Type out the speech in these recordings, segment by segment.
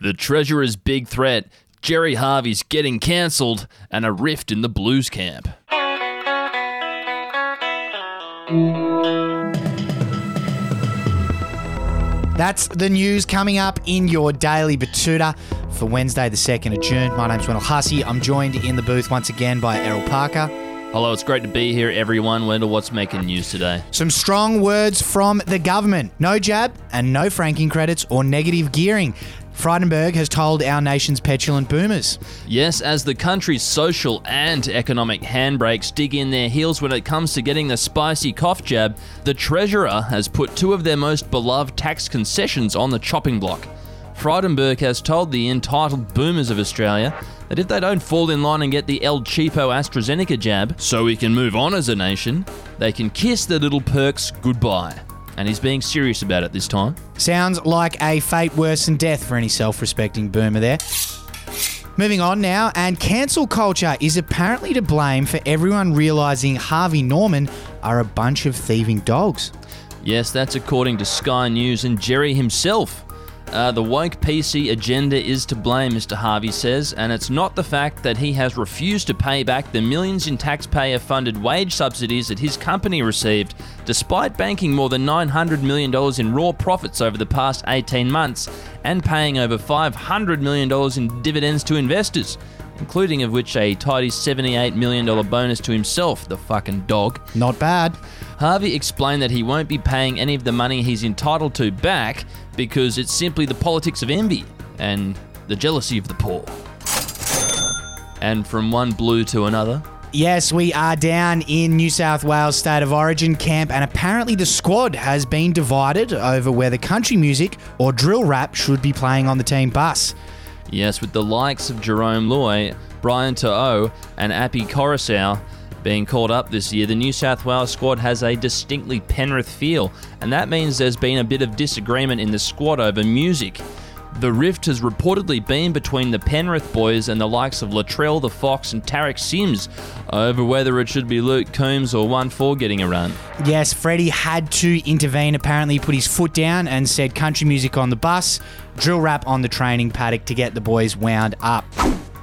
The Treasurer's big threat, Jerry Harvey's getting cancelled, and a rift in the Blues camp. That's the news coming up in your daily Betoota for Wednesday, the 2nd of June. My name's Wendell Hussey. I'm joined in the booth once again by Errol Parker. Hello, it's great to be here, everyone. Wendell, what's making news today? Some strong words from the government. No jab and no franking credits or negative gearing. Frydenberg has told our nation's petulant boomers. Yes, as the country's social and economic handbrakes dig in their heels when it comes to getting the spicy cough jab, the Treasurer has put two of their most beloved tax concessions on the chopping block. Frydenberg has told the entitled boomers of Australia that if they don't fall in line and get the El Cheapo AstraZeneca jab, so we can move on as a nation, they can kiss their little perks goodbye. And he's being serious about it this time. Sounds like a fate worse than death for any self respecting boomer there. Moving on now, and cancel culture is apparently to blame for everyone realising Harvey Norman are a bunch of thieving dogs. Yes, that's according to Sky News and Jerry himself. Uh, the woke PC agenda is to blame, Mr. Harvey says, and it's not the fact that he has refused to pay back the millions in taxpayer funded wage subsidies that his company received, despite banking more than $900 million in raw profits over the past 18 months and paying over $500 million in dividends to investors. Including of which a tidy $78 million bonus to himself, the fucking dog. Not bad. Harvey explained that he won't be paying any of the money he's entitled to back because it's simply the politics of envy and the jealousy of the poor. And from one blue to another, Yes, we are down in New South Wales State of Origin camp, and apparently the squad has been divided over whether country music or drill rap should be playing on the team bus. Yes, with the likes of Jarome Luai, Brian To'o, and Api Koroisau being called up this year, the New South Wales squad has a distinctly Penrith feel, and that means there's been a bit of disagreement in the squad over music. The rift has reportedly been between the Penrith boys and the likes of Latrell the Fox and Tariq Sims over whether it should be Luke Combs or OneFour getting a run. Yes, Freddie had to intervene. Apparently, put his foot down and said country music on the bus, drill rap on the training paddock to get the boys wound up.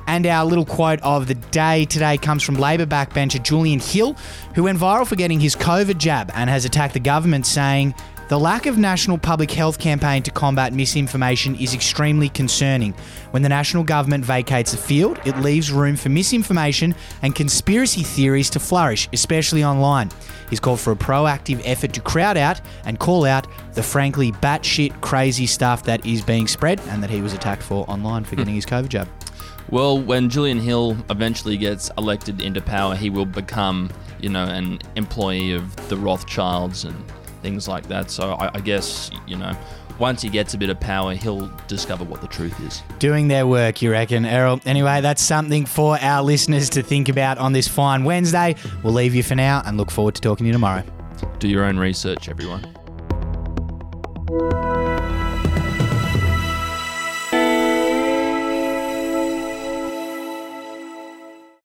And our little quote of the day today comes from Labor backbencher Julian Hill, who went viral for getting his COVID jab and has attacked the government, saying, the lack of national public health campaign to combat misinformation is extremely concerning. When the national government vacates the field, it leaves room for misinformation and conspiracy theories to flourish, especially online. He's called for a proactive effort to crowd out and call out the frankly batshit crazy stuff that is being spread and that he was attacked for online for hmm. getting his COVID jab. Well, when Julian Hill eventually gets elected into power, he will become, you know, an employee of the Rothschilds and things like that. So I, I guess, you know, once he gets a bit of power, he'll discover what the truth is. Doing their work, you reckon, Errol? Anyway, that's something for our listeners to think about on this fine Wednesday. We'll leave you for now and look forward to talking to you tomorrow. Do your own research, everyone.